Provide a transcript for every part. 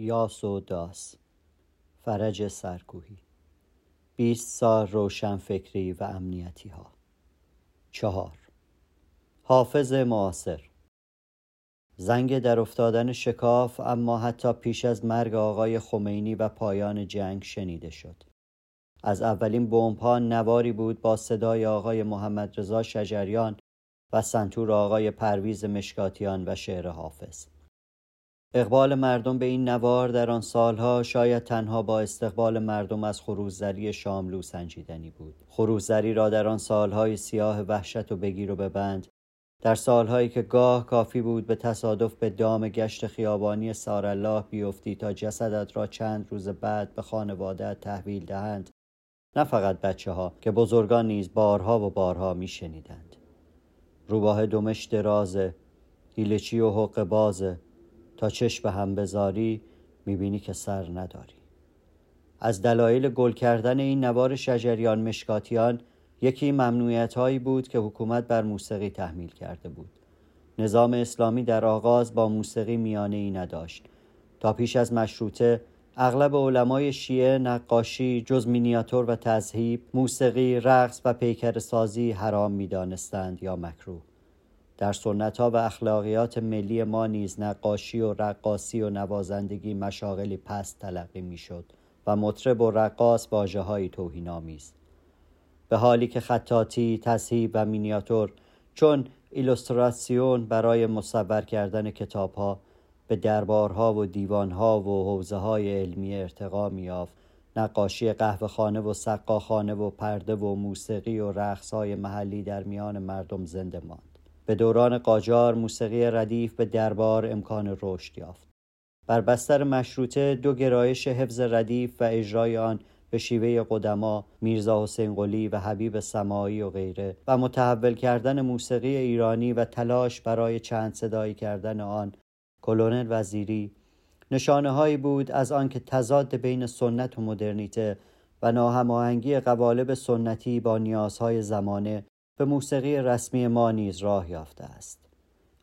یاس و داس. فرج سرکوهی. بیست سال روشن فکری و امنیتی ها چهار. حافظ معاصر. زنگ در افتادن شکاف اما حتی پیش از مرگ آقای خمینی و پایان جنگ شنیده شد. از اولین بمبها نواری بود با صدای آقای محمد رضا شجریان و سنتور آقای پرویز مشکاتیان و شعر حافظ. اقبال مردم به این نوار در آن سالها شاید تنها با استقبال مردم از خروززری شاملو سنجیدنی بود. خروززری را در آن سالهای سیاه وحشت و بگیر و ببند. در سالهایی که گاه کافی بود به تصادف به دام گشت خیابانی سارالله بیفتی تا جسدت را چند روز بعد به خانواده تحویل دهند. نه فقط بچه ها که بزرگان نیز بارها و بارها می شنیدند روباه دمش درازه هیلچی و حق بازه تا چشم به هم بذاری می‌بینی که سر نداری. از دلایل گل کردن این نوار شجریان مشکاتیان یکی ممنوعیت هایی بود که حکومت بر موسیقی تحمیل کرده بود. نظام اسلامی در آغاز با موسیقی میانه ای نداشت. تا پیش از مشروطه اغلب علمای شیعه نقاشی جز مینیاتور و تذهیب موسیقی رقص و پیکر سازی حرام می‌دانستند یا مکروه. در سنت ها و اخلاقیات ملی ما نیز نقاشی و رقاصی و نوازندگی مشاغلی پست تلقی می‌شد و مطرب و رقاص واجه های توهینآمیز. به حالی که خطاطی، تصحیب و مینیاتور چون ایلوستراسیون برای مصور کردن کتاب ها به دربارها و دیوانها و حوزه های علمی ارتقا میافت نقاشی قهوه خانه و سقاخانه و پرده و موسیقی و رقص محلی در میان مردم زنده ماند. به دوران قاجار موسیقی ردیف به دربار امکان رشد یافت. بر بستر مشروطه دو گرایش حفظ ردیف و اجرای آن به شیوه قدما میرزا حسین قلی و حبیب سمایی و غیره و متحول کردن موسیقی ایرانی و تلاش برای چند صدایی کردن آن کلونل وزیری نشانه هایی بود از آنکه تضاد بین سنت و مدرنیته و ناهماهنگی قوالب سنتی با نیازهای زمانه به موسیقی رسمی ما نیز راه یافته است.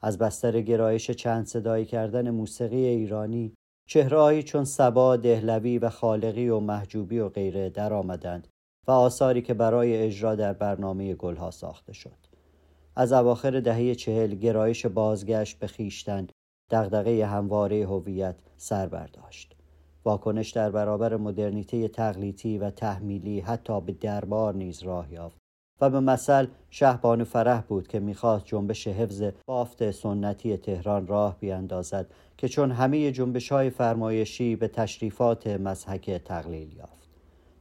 از بستر گرایش چند صدایی کردن موسیقی ایرانی چهرههایی چون سبا دهلوی و خالقی و محجوبی و غیره در آمدند و آثاری که برای اجرا در برنامه گلها ساخته شد. از اواخر دهه چهل گرایش بازگشت به خیشتن دغدغه همواره هویت سر برداشت. واکنش در برابر مدرنیته تقلیدی و تحمیلی حتی به دربار نیز راه یافت. و به مثل شهبانو فرح بود که می‌خواست جنبش حفظ بافت سنتی تهران راه بیاندازد که چون همه جنبش های فرمایشی به تشریفات مزحک تقلیل یافت.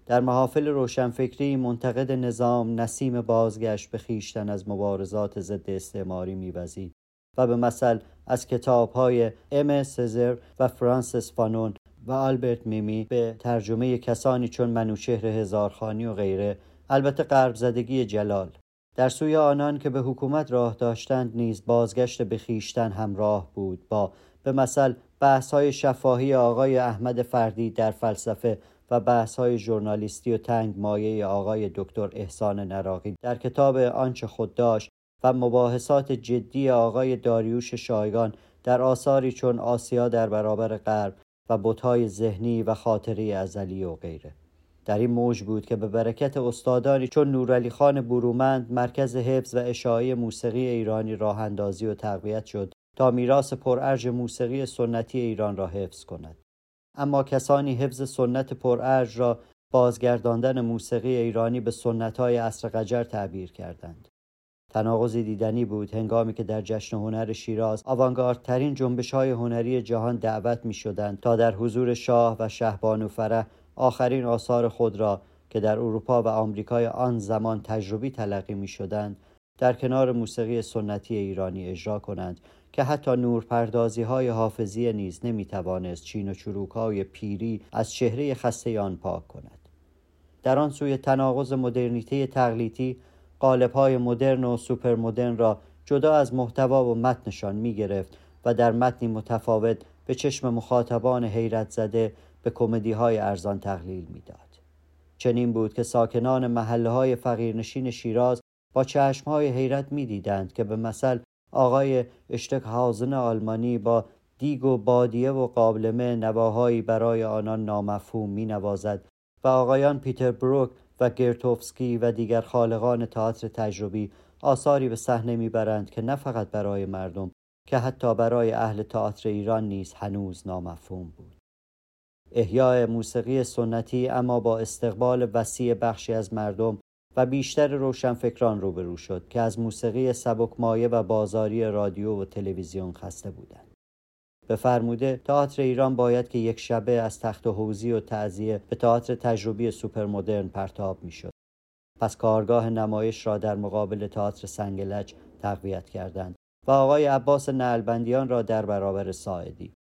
در محافل روشنفکری منتقد نظام نسیم بازگشت به خیشتن از مبارزات ضد استعماری میوزید و به مثل از کتاب های ام سزر و فرانسیس فانون و آلبرت میمی به ترجمه کسانی چون منوچهر هزارخانی و غیره البته قرب زدگی جلال. در سوی آنان که به حکومت راه داشتند نیز بازگشت به خیشتن همراه بود با به مثل بحث های شفاهی آقای احمد فردی در فلسفه و بحث های ژورنالیستی و تنگ مایه آقای دکتر احسان نراقی. در کتاب آنچه خود داشت و مباحثات جدی آقای داریوش شایگان در آثاری چون آسیا در برابر غرب و بتهای ذهنی و خاطری ازلی و غیره. در این موج بود که به برکت استادانی چون نورعلی خان برومند مرکز حفظ و اشاعه موسیقی ایرانی راه اندازی و تقویت شد تا میراث پرارج موسیقی سنتی ایران را حفظ کند. اما کسانی حفظ سنت پرارج را بازگرداندن موسیقی ایرانی به سنتهای عصر قجر تعبیر کردند. تناقضی دیدنی بود هنگامی که در جشن هنر شیراز آوانگاردترین جنبش های هنری جهان دعوت می شدند تا در حضور شاه و شهبانو فرح آخرین آثار خود را که در اروپا و آمریکای آن زمان تجربی تلقی می شدند در کنار موسیقی سنتی ایرانی اجرا کنند که حتی نورپردازی های حافظی نیز نمی توانست چین و چروک های پیری از چهره خسته آن پاک کند. در آن سوی تناقض مدرنیته تقلیدی قالب های مدرن و سوپر مدرن را جدا از محتوا و متنشان می گرفت و در متنی متفاوت به چشم مخاطبان حیرت زده به کمدی های ارزان تقلیل می‌داد. چنین بود که ساکنان محله های فقیرنشین شیراز با چشم های حیرت می‌دیدند که به مثل آقای اشتکهازن آلمانی با دیگ و بادیه و قابلمه نواهایی برای آنان نامفهوم می نوازد و آقایان پیتر بروک و گرتوفسکی و دیگر خالقان تئاتر تجربی آثاری به صحنه می‌برند که نه فقط برای مردم که حتی برای اهل تئاتر ایران نیز هنوز نامفهوم بود احیای موسیقی سنتی اما با استقبال وسیع بخشی از مردم و بیشتر روشنفکران روبرو شد که از موسیقی سبک مایه و بازاری رادیو و تلویزیون خسته بودند. به فرموده تئاتر ایران باید که یک شبه از تخت حوزی و تعذیه به تئاتر تجربی سوپرمدرن پرتاب می‌شد. پس کارگاه نمایش را در مقابل تئاتر سنگلج تقویت کردند و آقای عباس نلبندیان را در برابر ساعدی.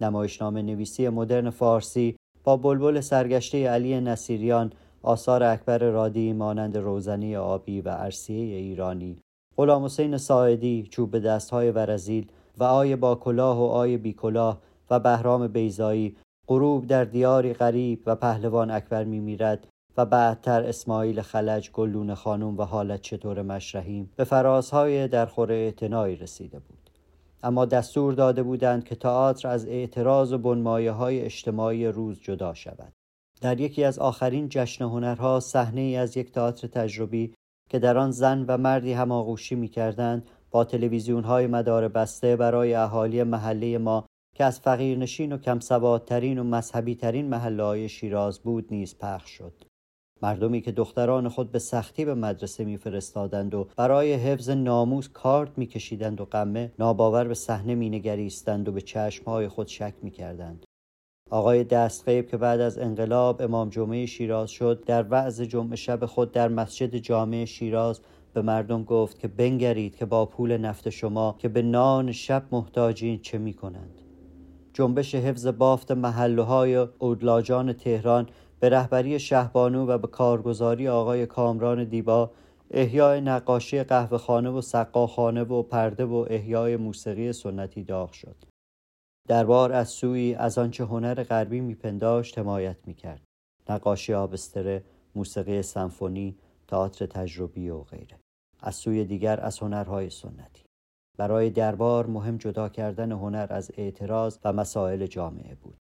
نمایشنامه نویسی مدرن فارسی با بلبل سرگشته علی نصیریان آثار اکبر رادی مانند روزنی آبی و عرصیه ایرانی غلام حسین ساعدی چوب دستهای ورزیل و آی با کلاه و آی بی کلاه و بهرام بیزایی غروب در دیاری غریب و پهلوان اکبر میمیرد و بعدتر اسماعیل خلج گلون خانم و حالت چطور مشرحیم به فرازهای در خور اعتنایی رسیده بود. اما دستور داده بودند که تئاتر از اعتراض و بنمایه های اجتماعی روز جدا شود در یکی از آخرین جشن هنرها صحنه ای از یک تئاتر تجربی که در آن زن و مردی هماغوشی می کردند با تلویزیون های مدار بسته برای اهالی محله ما که از فقیرنشین و کم سوادترین و مذهبی ترین محله های شیراز بود نیز پخش شد. مردمی که دختران خود به سختی به مدرسه میفرستادند و برای حفظ ناموس کارت میکشیدند و قمه ناباور به صحنه مینگریستند و به چشمهای خود شک می‌کردند آقای دستغیب که بعد از انقلاب امام جمعه شیراز شد در وعظ جمعه شب خود در مسجد جامع شیراز به مردم گفت که بنگرید که با پول نفت شما که به نان شب محتاجین چه می کنند. جنبش حفظ بافت محلهای اودلاجان تهران به رهبری شهبانو و به کارگزاری آقای کامران دیبا احیای نقاشی قهوه خانه و سقاخانه و پرده و احیای موسیقی سنتی داغ شد. دربار از سوی از آنچه هنر غربی میپنداشت حمایت می‌کرد. نقاشی آبستره موسیقی سمفونی تئاتر تجربی و غیره. از سوی دیگر از هنرهای سنتی. برای دربار مهم جدا کردن هنر از اعتراض و مسائل جامعه بود.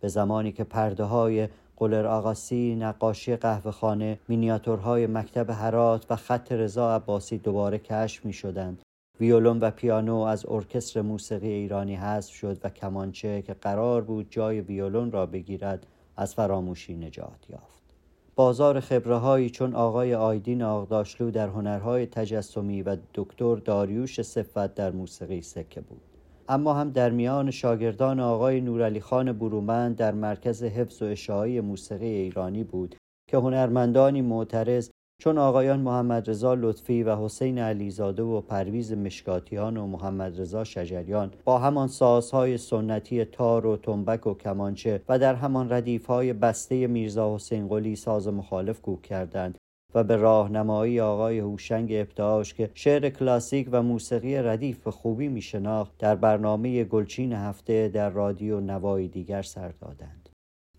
به زمانی که پرده های قلر آقاسی، نقاشی قهوه خانه، مینیاتورهای مکتب هرات و خط رضا عباسی دوباره کشف می شدند ویولون و پیانو از ارکستر موسیقی ایرانی حذف شد و کمانچه که قرار بود جای ویولون را بگیرد از فراموشی نجات یافت. بازار خبره چون آقای آیدین آقداشلو در هنرهای تجسمی و دکتر داریوش صفت در موسیقی سکه بود. اما هم در میان شاگردان آقای نورعلی خان برومند در مرکز حفظ و اشاعه موسیقی ایرانی بود که هنرمندانی معترض چون آقایان محمد رضا لطفی و حسین علیزاده و پرویز مشکاتیان و محمد رضا شجریان با همان سازهای سنتی تار و تنبک و کمانچه و در همان ردیفهای بسته میرزا حسین قلی ساز مخالف کوک کردند. و به راهنمایی آقای هوشنگ ابتهاش که شعر کلاسیک و موسیقی ردیف به خوبی می در برنامه گلچین هفته در رادیو نوای دیگر سر دادند.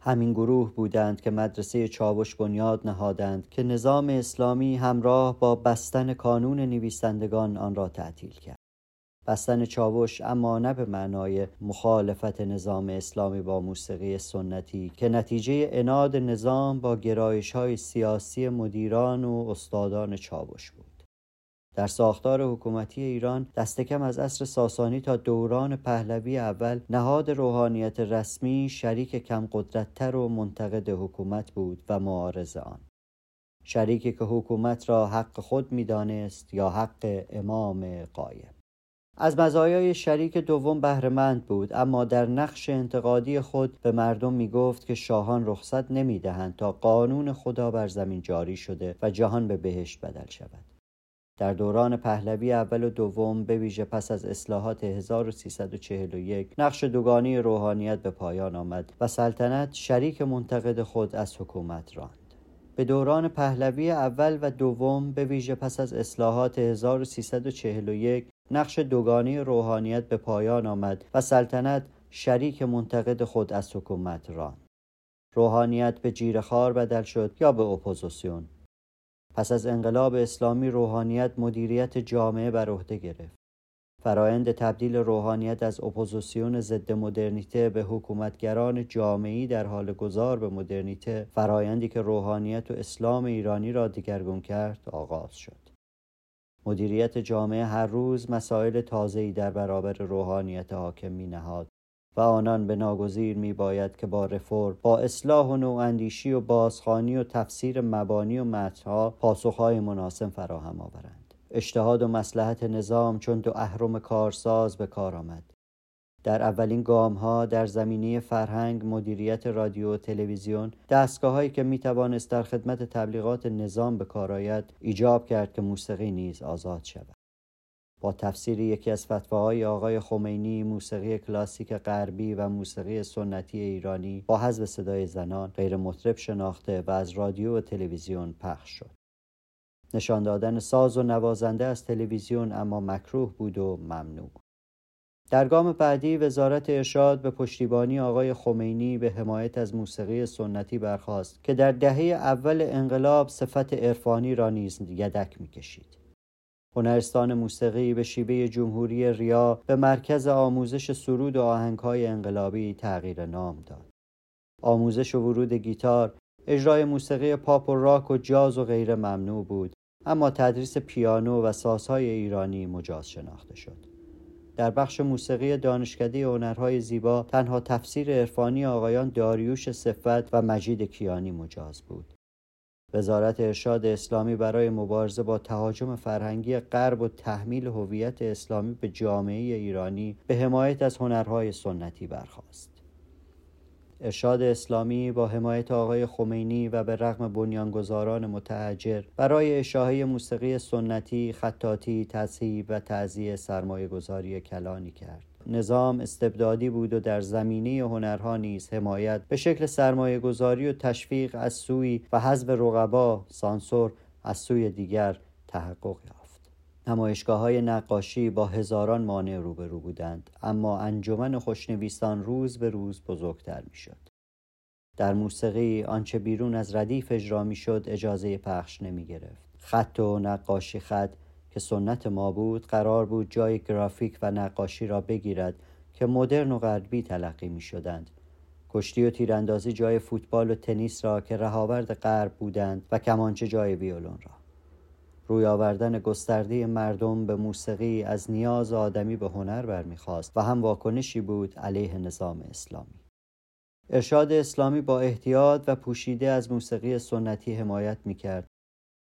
همین گروه بودند که مدرسه چاوش بنیاد نهادند که نظام اسلامی همراه با بستن کانون نویسندگان آن را تعطیل کرد. بستن چاوش اما نه به معنای مخالفت نظام اسلامی با موسیقی سنتی که نتیجه اناد نظام با گرایش های سیاسی مدیران و استادان چاوش بود. در ساختار حکومتی ایران دست کم از عصر ساسانی تا دوران پهلوی اول نهاد روحانیت رسمی شریک کم قدرتتر و منتقد حکومت بود و معارض آن شریکی که حکومت را حق خود می‌دانست یا حق امام قایم از مزایای شریک دوم بهرهمند بود اما در نقش انتقادی خود به مردم می گفت که شاهان رخصت نمی دهند تا قانون خدا بر زمین جاری شده و جهان به بهشت بدل شود در دوران پهلوی اول و دوم به ویژه پس از اصلاحات 1341 نقش دوگانی روحانیت به پایان آمد و سلطنت شریک منتقد خود از حکومت راند. به دوران پهلوی اول و دوم به ویژه پس از اصلاحات 1341 نقش دوگانه‌ی روحانیت به پایان آمد و سلطنت شریک منتقد خود از حکومت راند. روحانیت به جیره‌خوار بدل شد یا به اپوزیسیون. پس از انقلاب اسلامی روحانیت مدیریت جامعه بر عهده گرفت. فرایند تبدیل روحانیت از اپوزیسیون ضد مدرنیته به حکومتگران جامعه‌ی در حال گذار به مدرنیته فرایندی که روحانیت و اسلام ایرانی را دیگرگون کرد آغاز شد. مدیریت جامعه هر روز مسائل تازه‌ای در برابر روحانیت حاکم می نهاد و آنان به ناگزیر می باید که با رفرم با اصلاح و نواندیشی و بازخانی و تفسیر مبانی و متنها پاسخهای مناسب فراهم آورند. اجتهاد و مسلحت نظام چون دو اهرم کارساز به کار آمد. در اولین گام ها در زمینه فرهنگ مدیریت رادیو و تلویزیون دستگاه هایی که می توانست در خدمت تبلیغات نظام به کار آید ایجاب کرد که موسیقی نیز آزاد شود. با تفسیر یکی از فتواهای آقای خمینی موسیقی کلاسیک غربی و موسیقی سنتی ایرانی با حذف صدای زنان غیر مطرب شناخته و از رادیو و تلویزیون پخش شد. نشان دادن ساز و نوازنده از تلویزیون اما مکروه بود و ممنوع در گام بعدی وزارت ارشاد به پشتیبانی آقای خمینی به حمایت از موسیقی سنتی برخواست که در دهه اول انقلاب صفت عرفانی را نیز یدک می‌کشید هنرستان موسیقی به شیوه جمهوری ریا به مرکز آموزش سرود و آهنگهای انقلابی تغییر نام داد. آموزش و ورود گیتار، اجرای موسیقی پاپ و راک و جاز و غیره ممنوع بود اما تدریس پیانو و سازهای ایرانی مجاز شناخته شد. در بخش موسیقی دانشکده هنرهای زیبا تنها تفسیر عرفانی آقایان داریوش صفت و مجید کیانی مجاز بود. وزارت ارشاد اسلامی برای مبارزه با تهاجم فرهنگی غرب و تحمیل هویت اسلامی به جامعه ایرانی به حمایت از هنرهای سنتی برخواست. ارشاد اسلامی با حمایت آقای خمینی و به رغم بنیانگذاران متحجر برای اشاهه موسیقی سنتی، خطاطی، تصحیب و تعذیه سرمایه گذاری کلانی کرد. نظام استبدادی بود و در زمینه هنرها نیز حمایت به شکل سرمایه گذاری و تشویق از سوی و حذف رقبا سانسور از سوی دیگر تحقق یافت نمایشگاه های نقاشی با هزاران مانع روبرو بودند اما انجمن خوشنویسان روز به روز بزرگتر می‌شد. در موسیقی آنچه بیرون از ردیف اجرا می‌شد اجازه پخش نمی گرفت خط و نقاشی خط که سنت ما بود قرار بود جای گرافیک و نقاشی را بگیرد که مدرن و غربی تلقی می شدند. کشتی و تیراندازی جای فوتبال و تنیس را که رهاورد غرب بودند و کمانچه جای ویولون را. روی آوردن گسترده مردم به موسیقی از نیاز آدمی به هنر برمیخواست و هم واکنشی بود علیه نظام اسلامی. ارشاد اسلامی با احتیاط و پوشیده از موسیقی سنتی حمایت می‌کرد.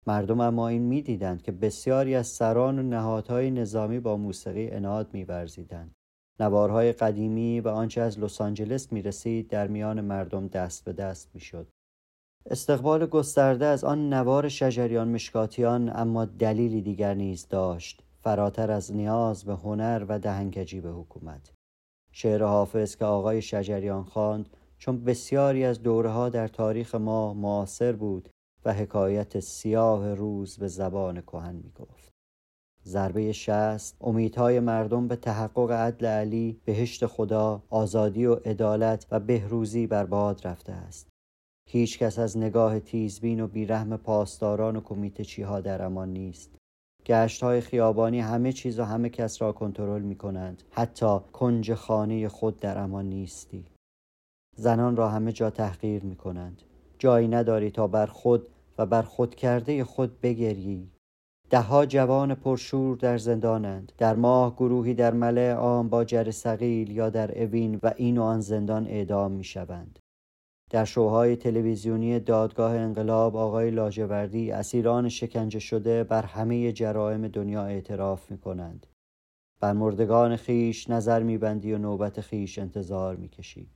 مردم اما این می‌دیدند که بسیاری از سران و نهادهای نظامی با موسیقی اناد میورزیدند. نوارهای قدیمی و آنچه از لس آنجلس می رسید در میان مردم دست به دست می شد. استقبال گسترده از آن نوار شجریان مشکاتیان اما دلیلی دیگر نیز داشت. فراتر از نیاز به هنر و دهنگجی به حکومت. شعر حافظ که آقای شجریان خواند چون بسیاری از دوره ها در تاریخ ما معاصر بود و حکایت سیاه روز به زبان کهن می گفت. ضربه شست امیدهای مردم به تحقق عدل علی بهشت خدا آزادی و عدالت و بهروزی بر باد رفته است. هیچ کس از نگاه تیزبین و بیرحم پاسداران و کمیته ها در امان نیست. گشت های خیابانی همه چیز و همه کس را کنترل می کنند حتی کنج خانه خود در امان نیستی. زنان را همه جا تحقیر می کنند جایی نداری تا بر خود و بر خود کرده خود بگریی. دهها جوان پرشور در زندانند. در ماه گروهی در مله عام با جر سقیل یا در اوین و این و آن زندان اعدام می شوند. در شوهای تلویزیونی دادگاه انقلاب آقای لاجوردی اسیران شکنجه شده بر همه جرائم دنیا اعتراف می کنند. بر مردگان خیش نظر میبندی و نوبت خیش انتظار می‌کشی.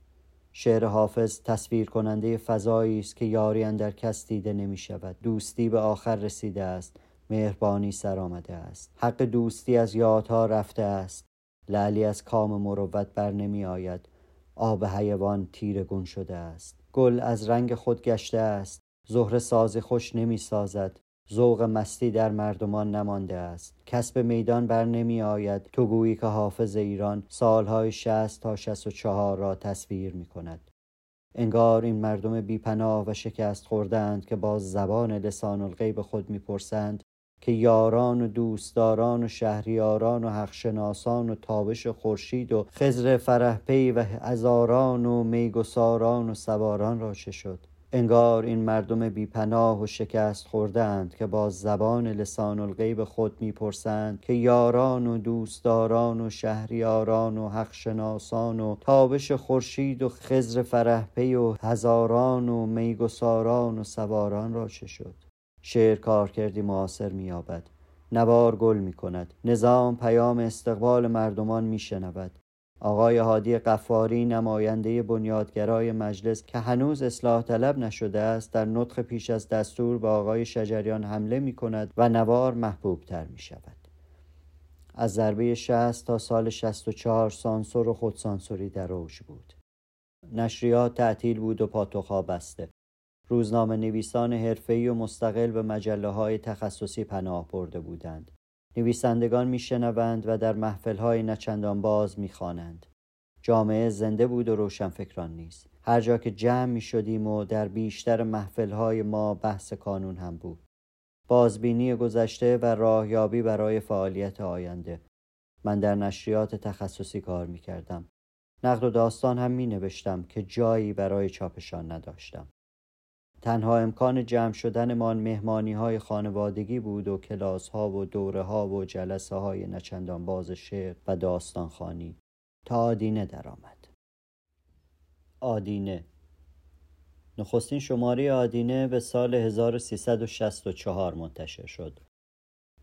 شعر حافظ تصویر کننده فضایی است که یاری در کس دیده نمی شود دوستی به آخر رسیده است. مهربانی سر آمده است. حق دوستی از یادها رفته است. لعلی از کام مروت بر نمی آید آب حیوان گون شده است. گل از رنگ خود گشته است. زهر ساز خوش نمی سازد. ذوق مستی در مردمان نمانده است. کسب میدان بر نمی آید. تو گویی که حافظ ایران سالهای شست تا شست و چهار را تصویر می کند. انگار این مردم بیپناه و شکست خوردند که با زبان لسان الغیب خود می‌پرسند که یاران و دوستداران و شهریاران و حقشناسان و تابش خورشید و خزر فرهپی و هزاران و میگساران و سواران را چه شد؟ انگار این مردم بیپناه و شکست خوردند که با زبان لسان الغیب خود می‌پرسند که یاران و دوستداران و شهریاران و حقشناسان و تابش خورشید و خزر فرهپی و هزاران و میگساران و سواران را چه شد؟ شعر کار کردی معاصر مییابد نوار گل می کند نظام پیام استقبال مردمان می شنود آقای هادی قفاری نماینده بنیادگرای مجلس که هنوز اصلاح طلب نشده است در نطق پیش از دستور به آقای شجریان حمله می کند و نوار محبوب تر می شود. از ضربه 60 تا سال 64 سانسور و خودسانسوری در اوج بود. نشریات تعطیل بود و پاتوخا بسته. روزنامه نویسان حرفه‌ای و مستقل به مجله های تخصصی پناه برده بودند. نویسندگان میشنوند و در محفلهای نچندان باز می‌خوانند. جامعه زنده بود و روشنفکران نیست. هر جا که جمع می شدیم و در بیشتر محفلهای ما بحث کانون هم بود. بازبینی گذشته و راهیابی برای فعالیت آینده. من در نشریات تخصصی کار می کردم نقد و داستان هم می نوشتم که جایی برای چاپشان نداشتم. تنها امکان جمع شدنمان مهمانی های خانوادگی بود و کلاس ها و دوره ها و جلسه های نچندان باز شعر و داستان خانی تا آدینه درآمد. آدینه نخستین شماره آدینه به سال 1364 منتشر شد.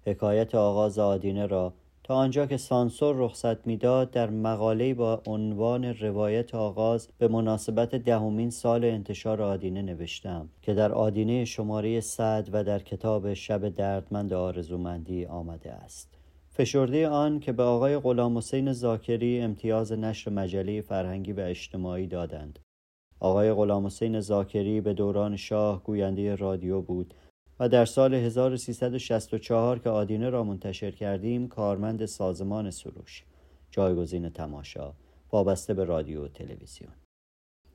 حکایت آغاز آدینه را تا آنجا که سانسور رخصت می‌داد در مقاله‌ای با عنوان روایت آغاز به مناسبت دهمین سال انتشار آدینه نوشتم که در آدینه شماره صد و در کتاب شب دردمند آرزومندی آمده است. فشرده آن که به آقای غلام حسین زاکری امتیاز نشر مجله فرهنگی و اجتماعی دادند. آقای غلام حسین زاکری به دوران شاه گوینده رادیو بود و در سال 1364 که آدینه را منتشر کردیم کارمند سازمان سروش. جایگزین تماشا. وابسته به رادیو و تلویزیون.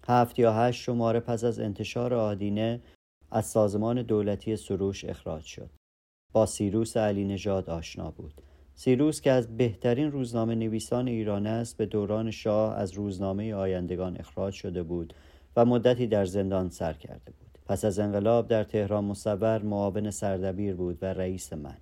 هفت یا هشت شماره پس از انتشار آدینه از سازمان دولتی سروش اخراج شد. با سیروس علی نژاد آشنا بود. سیروس که از بهترین روزنامه نویسان ایران است به دوران شاه از روزنامه آیندگان اخراج شده بود و مدتی در زندان سر کرده بود. پس از انقلاب در تهران مصور معاون سردبیر بود و رئیس من.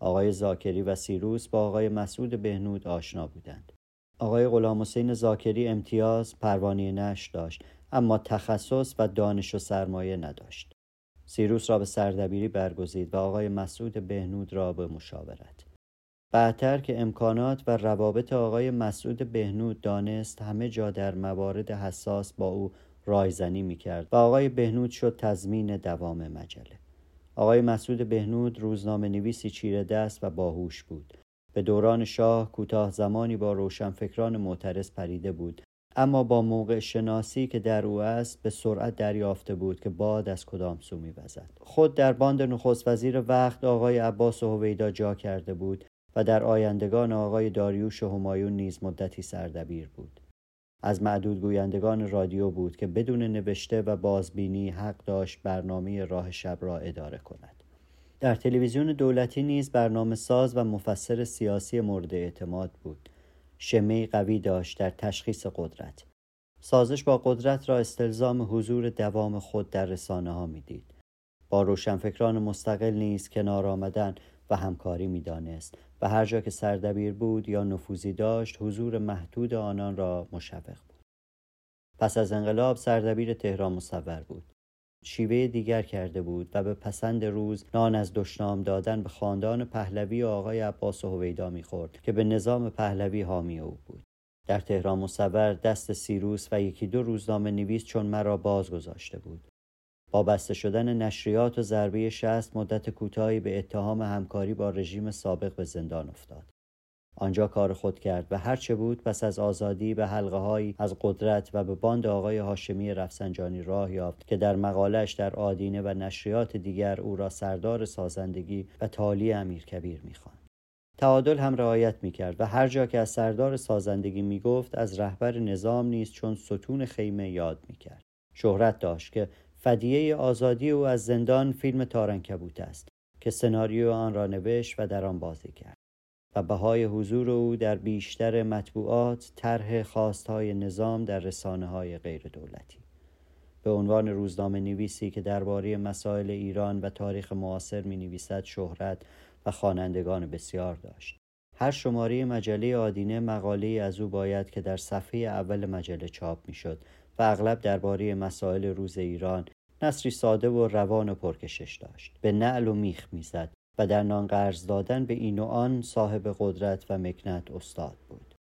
آقای زاکری و سیروس با آقای مسعود بهنود آشنا بودند. آقای غلام حسین زاکری امتیاز پروانی نش داشت اما تخصص و دانش و سرمایه نداشت. سیروس را به سردبیری برگزید و آقای مسعود بهنود را به مشاورت. بعدتر که امکانات و روابط آقای مسعود بهنود دانست همه جا در موارد حساس با او رایزنی می‌کرد و آقای بهنود شد تضمین دوام مجله. آقای مسعود بهنود روزنامه نویسی چیره دست و باهوش بود. به دوران شاه کوتاه زمانی با روشنفکران معترض پریده بود اما با موقع شناسی که در او است به سرعت دریافته بود که باد از کدام سو میوزد. خود در باند نخست وزیر وقت آقای عباس و هویدا جا کرده بود و در آیندگان آقای داریوش و همایون نیز مدتی سردبیر بود. از معدود گویندگان رادیو بود که بدون نوشته و بازبینی حق داشت برنامه راه شب را اداره کند. در تلویزیون دولتی نیز برنامه ساز و مفسر سیاسی مورد اعتماد بود. شمه قوی داشت در تشخیص قدرت. سازش با قدرت را استلزام حضور دوام خود در رسانه ها می‌دید. با روشنفکران مستقل نیز کنار آمدن و همکاری می‌دانست و هر جا که سردبیر بود یا نفوذی داشت حضور محدود آنان را مشوق بود. پس از انقلاب سردبیر تهران مصور بود. شیوه دیگر کرده بود و به پسند روز نان از دشنام دادن به خاندان پهلوی و آقای عباس و هویدا می‌خورد که به نظام پهلوی حامی او بود. در تهران مصور دست سیروس و یکی دو روزنامه نویس چون مرا باز گذاشته بود. با بسته شدن نشریات و ضربه شست مدت کوتاهی به اتهام همکاری با رژیم سابق به زندان افتاد. آنجا کار خود کرد و هرچه بود پس از آزادی به حلقه هایی از قدرت و به باند آقای هاشمی رفسنجانی راه یافت که در مقالش در آدینه و نشریات دیگر او را سردار سازندگی و تالی امیرکبیر می‌خواند. تعادل هم رعایت می‌کرد و هر جا که از سردار سازندگی می‌گفت از رهبر نظام نیز چون ستون خیمه یاد می‌کرد. شهرت داشت که فدیه آزادی او از زندان فیلم تارنکبوت است که سناریو آن را نوشت و در آن بازی کرد و بهای حضور او در بیشتر مطبوعات طرح خواستهای نظام در رسانه های غیر دولتی به عنوان روزنامه نویسی که درباره مسائل ایران و تاریخ معاصر می نویسد شهرت و خوانندگان بسیار داشت. هر شماره مجله آدینه مقاله از او باید که در صفحه اول مجله چاپ می شد و اغلب درباره مسائل روز ایران نصری ساده و روان و پرکشش داشت. به نعل و میخ می‌زد و در نان قرض دادن به این و آن صاحب قدرت و مکنت استاد بود.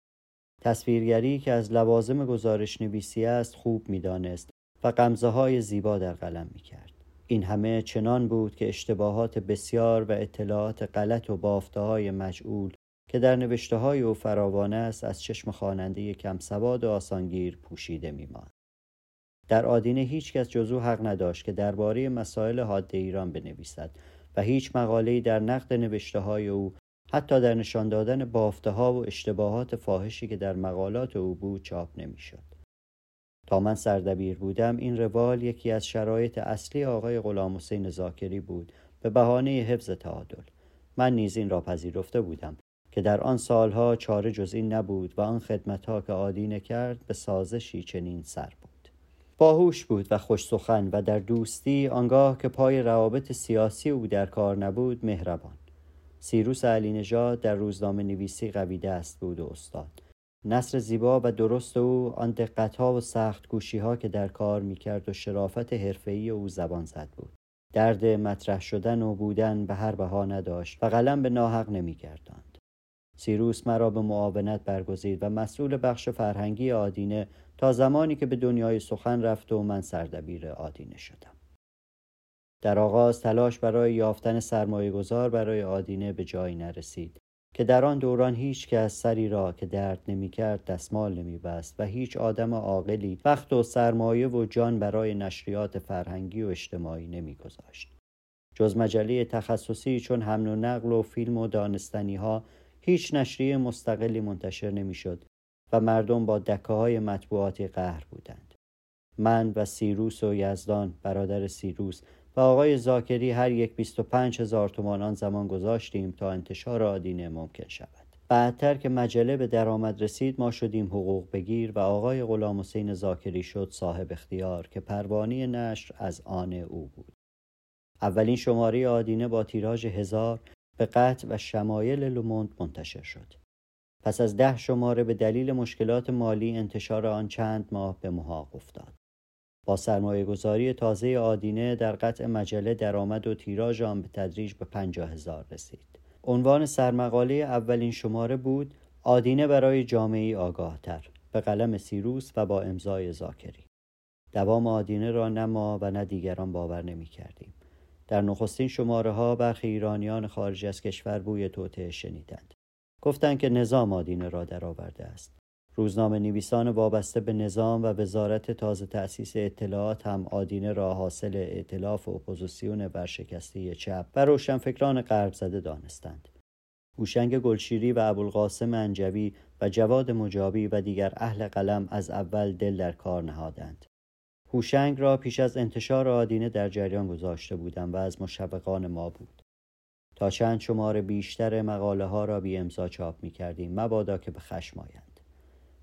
تصویرگری که از لوازم گزارش نویسی است خوب می‌دانست و قمزه های زیبا در قلم می کرد. این همه چنان بود که اشتباهات بسیار و اطلاعات غلط و بافته های مجعول که در نوشته های او فراوانه است از چشم خواننده کم سواد و آسانگیر پوشیده میماند. در آدینه هیچ کس جزو حق نداشت که درباره مسائل حاده ایران بنویسد و هیچ مقاله‌ای در نقد نوشته های او حتی در نشان دادن بافته ها و اشتباهات فاحشی که در مقالات او بود چاپ نمی‌شد. تا من سردبیر بودم این روال یکی از شرایط اصلی آقای غلام حسین زاکری بود به بهانه حفظ تعادل من نیز این را پذیرفته بودم که در آن سالها چاره جز این نبود و آن خدمتها که آدینه کرد به سازشی چنین سر باهوش بود و خوش سخن و در دوستی آنگاه که پای روابط سیاسی او در کار نبود مهربان. سیروس علی نژاد در روزنامه نویسی قوی دست بود و استاد. نصر زیبا و درست او آن دقتها و سخت ها که در کار می‌کرد و شرافت حرفه‌ای او زبان زد بود. درد مطرح شدن و بودن به هر بها نداشت و قلم به ناحق نمیگرداند. سیروس مرا به معاونت برگزید و مسئول بخش فرهنگی آدینه تا زمانی که به دنیای سخن رفت و من سردبیر آدینه شدم. در آغاز تلاش برای یافتن سرمایه گذار برای آدینه به جایی نرسید که در آن دوران هیچ کس سری را که درد نمی‌کرد دستمال نمیبست و هیچ آدم عاقلی وقت و سرمایه و جان برای نشریات فرهنگی و اجتماعی نمیگذاشت. جز مجله تخصصی چون حمل و نقل و فیلم و دانستنی ها هیچ نشریه مستقلی منتشر نمی‌شد و مردم با دکه های مطبوعاتی قهر بودند. من و سیروس و یزدان برادر سیروس و آقای زاکری هر یک بیست و پنج هزار تومان آن زمان گذاشتیم تا انتشار آدینه ممکن شود. بعدتر که مجله به درآمد رسید ما شدیم حقوق بگیر و آقای غلام حسین زاکری شد صاحب اختیار که پروانی نشر از آن او بود. اولین شماره آدینه با تیراژ هزار به قطع و شمایل لوموند منتشر شد. پس از ده شماره به دلیل مشکلات مالی انتشار آن چند ماه به محاق افتاد. با سرمایه گذاری تازه آدینه در قطع مجله درآمد و تیراژ آن به تدریج به پنجاه هزار رسید. عنوان سرمقاله اولین شماره بود آدینه برای جامعه آگاه تر به قلم سیروس و با امضای زاکری دوام آدینه را نه ما و نه دیگران باور نمی کردیم. در نخستین شماره ها برخی ایرانیان خارج از کشور بوی توطئه شنیدند. گفتند که نظام آدینه را درآورده است روزنامه نویسان وابسته به نظام و وزارت تازه تأسیس اطلاعات هم آدینه را حاصل ائتلاف و اپوزیسیون برشکسته چپ و روشنفکران غرب زده دانستند. هوشنگ گلشیری و ابوالقاسم انجوی و جواد مجابی و دیگر اهل قلم از اول دل در کار نهادند. هوشنگ را پیش از انتشار آدینه در جریان گذاشته بودم و از مشوقان ما بود. تا چند شماره بیشتر مقاله ها را بی امضا چاپ می کردیم مبادا که به خشم آیند.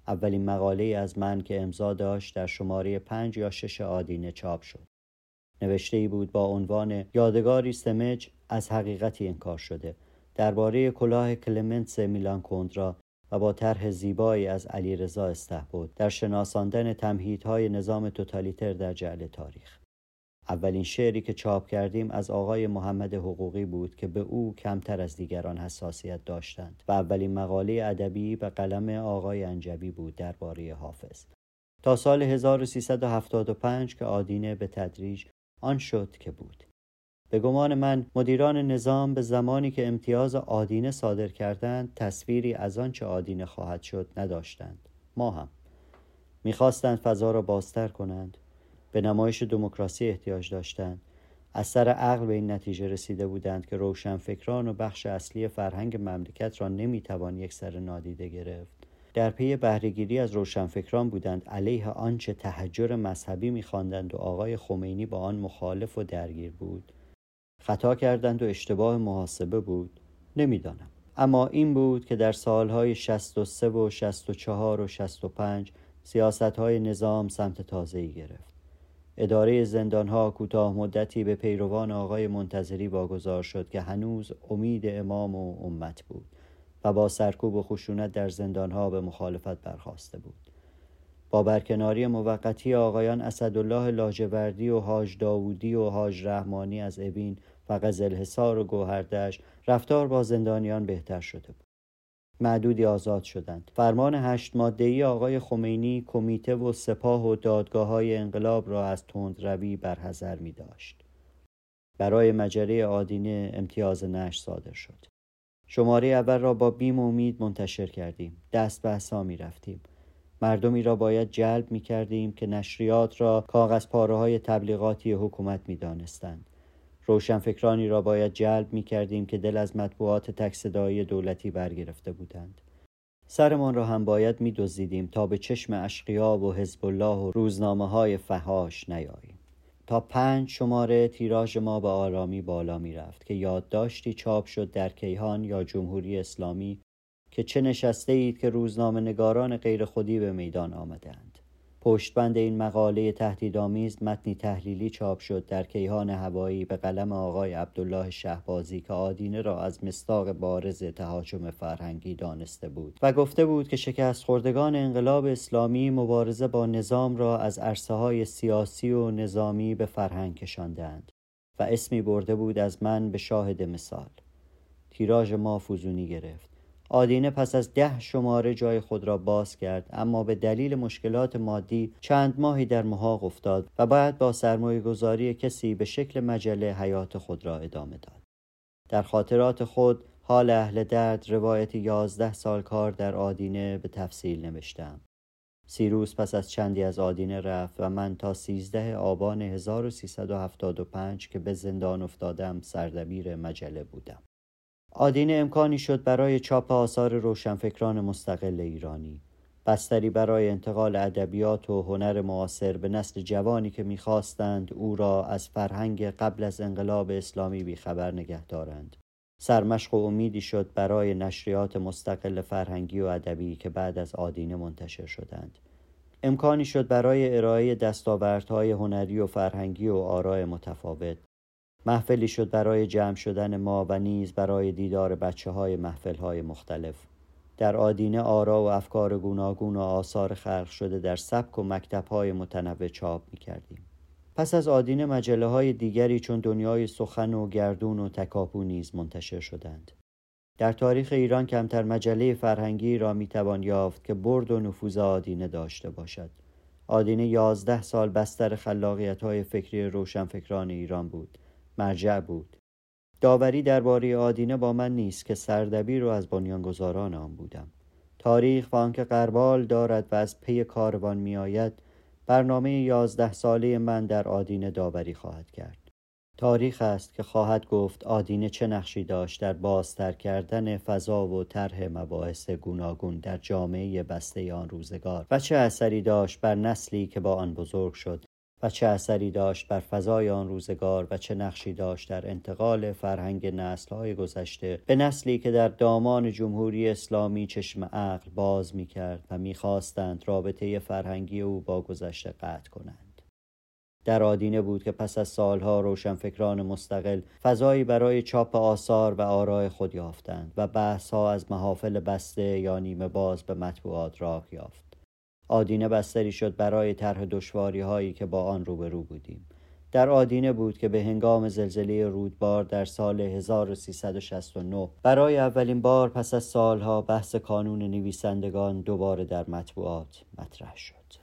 اولین مقاله از من که امضا داشت در شماره پنج یا شش آدینه چاپ شد. نوشته ای بود با عنوان یادگاری سمج از حقیقتی انکار شده درباره کلاه کلمنتس میلان کندرا و با طرح زیبایی از علی رضا استهبود در شناساندن تمهیدهای نظام توتالیتر در جعل تاریخ اولین شعری که چاپ کردیم از آقای محمد حقوقی بود که به او کمتر از دیگران حساسیت داشتند و اولین مقاله ادبی به قلم آقای انجبی بود درباره حافظ. تا سال 1375 که آدینه به تدریج آن شد که بود. به گمان من مدیران نظام به زمانی که امتیاز آدینه صادر کردند تصویری از آنچه آدینه خواهد شد نداشتند. ما هم. می‌خواستند فضا را بازتر کنند. به نمایش دموکراسی احتیاج داشتند. از سر عقل به این نتیجه رسیده بودند که روشنفکران و بخش اصلی فرهنگ مملکت را نمی‌توان یک سر نادیده گرفت. در پی بهرهگیری از روشنفکران بودند علیه آنچه تحجر مذهبی میخواندند و آقای خمینی با آن مخالف و درگیر بود. خطا کردند و اشتباه محاسبه بود. نمی‌دانم. اما این بود که در سالهای 63 و 64 و 65 سیاست های نظام سمت تازه‌ای گرفت. اداره زندانها کوتاه مدتی به پیروان آقای منتظری واگذار شد که هنوز امید امام و امت بود و با سرکوب و خشونت در زندانها به مخالفت برخواسته بود. با برکناری موقتی آقایان اسدالله لاجوردی و حاج داوودی و حاج رحمانی از ابین و قزل حصار و گوهردش رفتار با زندانیان بهتر شده بود. معدودی آزاد شدند. فرمان هشت مادهی آقای خمینی کمیته و سپاه و دادگاه های انقلاب را از تندروی برحضر می داشت برای مجره آدینه امتیاز نش صادر شد. شماره اول را با بیم و امید منتشر کردیم. دست به حسا می رفتیم مردمی را باید جلب می کردیم که نشریات را کاغذ پاره های تبلیغاتی حکومت می دانستند. روشنفکرانی را باید جلب می کردیم که دل از مطبوعات تکصدایی دولتی برگرفته بودند. سرمان را هم باید می دزدیدیم تا به چشم اشقیا و حزب الله و روزنامه های فهاش نیاییم. تا پنج شماره تیراژ ما به آرامی بالا می رفت که یادداشتی چاپ شد در کیهان یا جمهوری اسلامی که چه نشسته اید که روزنامه نگاران غیر خودی به میدان آمدند پشتبند این مقاله تهدیدآمیز متنی تحلیلی چاپ شد در کیهان هوایی به قلم آقای عبدالله شهبازی که آدینه را از مستاق بارز تهاجم فرهنگی دانسته بود و گفته بود که شکست خوردگان انقلاب اسلامی مبارزه با نظام را از عرصه های سیاسی و نظامی به فرهنگ کشاندند و اسمی برده بود از من به شاهد مثال. تیراژ ما فوزونی گرفت. آدینه پس از ده شماره جای خود را باز کرد اما به دلیل مشکلات مادی چند ماهی در محاق افتاد و باید با سرمایه گذاری کسی به شکل مجله حیات خود را ادامه داد. در خاطرات خود حال اهل درد روایت یازده سال کار در آدینه به تفصیل نوشتم. سیروس پس از چندی از آدینه رفت و من تا سیزده آبان 1375 که به زندان افتادم سردبیر مجله بودم. آدینه امکانی شد برای چاپ آثار روشنفکران مستقل ایرانی. بستری برای انتقال ادبیات و هنر معاصر به نسل جوانی که می‌خواستند او را از فرهنگ قبل از انقلاب اسلامی بیخبر نگه دارند. سرمشق و امیدی شد برای نشریات مستقل فرهنگی و ادبی که بعد از آدینه منتشر شدند. امکانی شد برای ارائه دستاوردهای هنری و فرهنگی و آراء متفاوت. محفلی شد برای جمع شدن ما و نیز برای دیدار بچه های محفل های مختلف در آدینه آرا و افکار گوناگون و آثار خلق شده در سبک و مکتب های متنوع چاپ می کردیم. پس از آدینه مجله های دیگری چون دنیای سخن و گردون و تکاپو نیز منتشر شدند. در تاریخ ایران کمتر مجله فرهنگی را می توان یافت که برد و نفوذ آدینه داشته باشد. آدینه یازده سال بستر خلاقیت های فکری روشنفکران ایران بود مرجع بود. داوری درباره آدینه با من نیست که سردبیر رو از بنیانگذاران آن بودم. تاریخ و آنکه قربال دارد و از پی کاروان میآید برنامه یازده ساله من در آدینه داوری خواهد کرد. تاریخ است که خواهد گفت آدینه چه نقشی داشت در بازتر کردن فضا و طرح مباحث گوناگون در جامعه بسته آن روزگار و چه اثری داشت بر نسلی که با آن بزرگ شد. و چه اثری داشت بر فضای آن روزگار و چه نقشی داشت در انتقال فرهنگ نسلهای گذشته به نسلی که در دامان جمهوری اسلامی چشم عقل باز می کرد و می‌خواستند رابطه فرهنگی او با گذشته قطع کنند. در آدینه بود که پس از سالها روشنفکران مستقل فضایی برای چاپ آثار و آرای خود یافتند و بحثها از محافل بسته یا نیمه باز به مطبوعات راه یافت. آدینه بستری شد برای طرح دشواری هایی که با آن روبرو بودیم. در آدینه بود که به هنگام زلزله رودبار در سال 1369 برای اولین بار پس از سالها بحث کانون نویسندگان دوباره در مطبوعات مطرح شد.